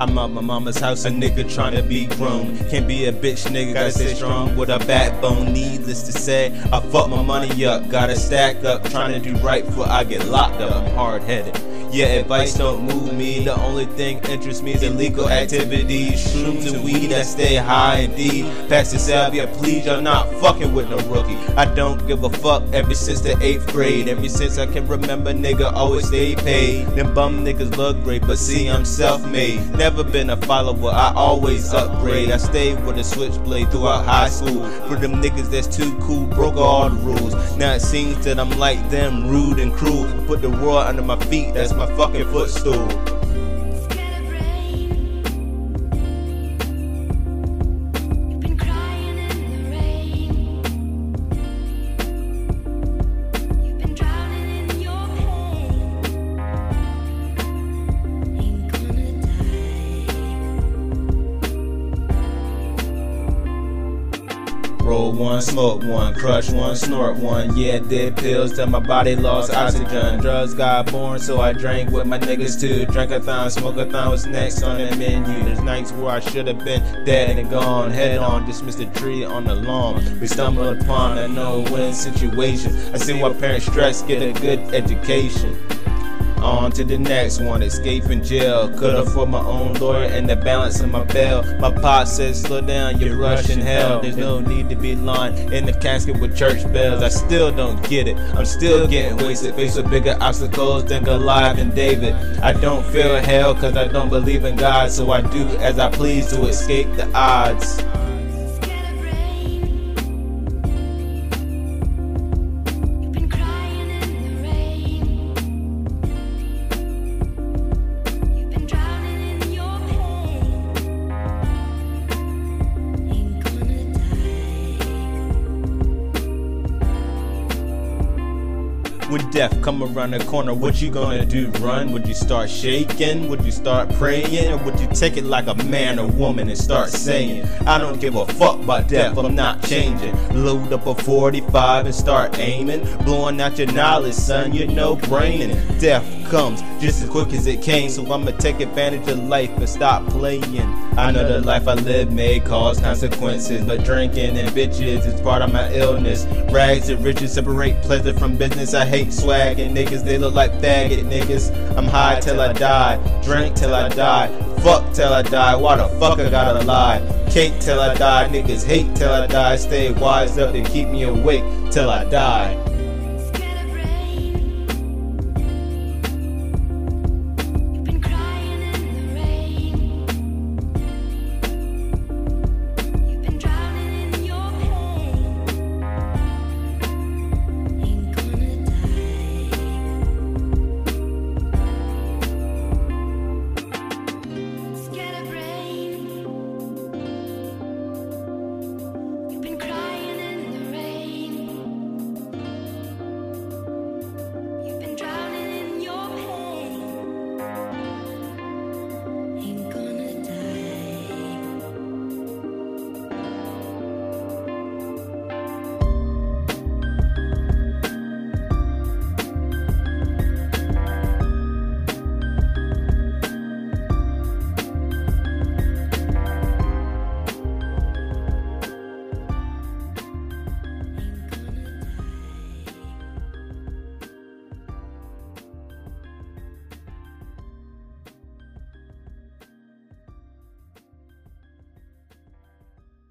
I'm out my mama's house, a nigga trying to be grown. Can't be a bitch, nigga, gotta stay strong with a backbone. Needless to say, I fuck my money up, gotta stack up, trying to do right before I get locked up. I'm hard headed. Yeah, advice don't move me. The only thing interests me is illegal activities. Shrooms and weed, that stay high indeed. Pastor Salvia, please, y'all not fucking with no rookie. I don't give a fuck ever since the eighth grade. Ever since I can remember, nigga, always stay paid. Them bum niggas look great, but see, I'm self made. Never been a follower, I always upgrade. I stayed with a switchblade throughout high school. For them niggas that's too cool, broke all the rules. Now it seems that I'm like them, rude and cruel. Put the world under my feet, that's my fucking footstool. Roll one, smoke one, crush one, snort one. Yeah, did pills till my body lost oxygen. Drugs got born, so I drank with my niggas too. Drank a thon, smoke a thon was next on the menu. There's nights where I should have been dead and gone. Head on, dismissed a tree on the lawn. We stumbled upon a no-win situation. I see why parents stress get a good education. On to the next one, escaping jail. Could afford my own lawyer and the balance of my bail. My pop says, slow down, you're rushing hell. There's no need to be lying in the casket with church bells. I still don't get it. I'm still getting wasted, faced with bigger obstacles than Goliath and David. I don't feel hell cause I don't believe in God, so I do as I please to escape the odds. When death come around the corner, what you gonna do? Run? Would you start shaking? Would you start praying? Or would you take it like a man or woman and start saying, I don't give a fuck about death, I'm not changing. Load up a 45 and start aiming. Blowing out your knowledge, son, you're no braining. Death comes just as quick as it came, so I'ma take advantage of life and stop playing. I know the life I live may cause consequences, but drinking and bitches is part of my illness. Rags and riches separate pleasure from business. I hate swag and niggas, they look like faggot niggas. I'm high till I die, drink till I die, fuck till I die. Why the fuck I gotta lie? Cake till I die, niggas hate till I die. Stay wise up and keep me awake till I die.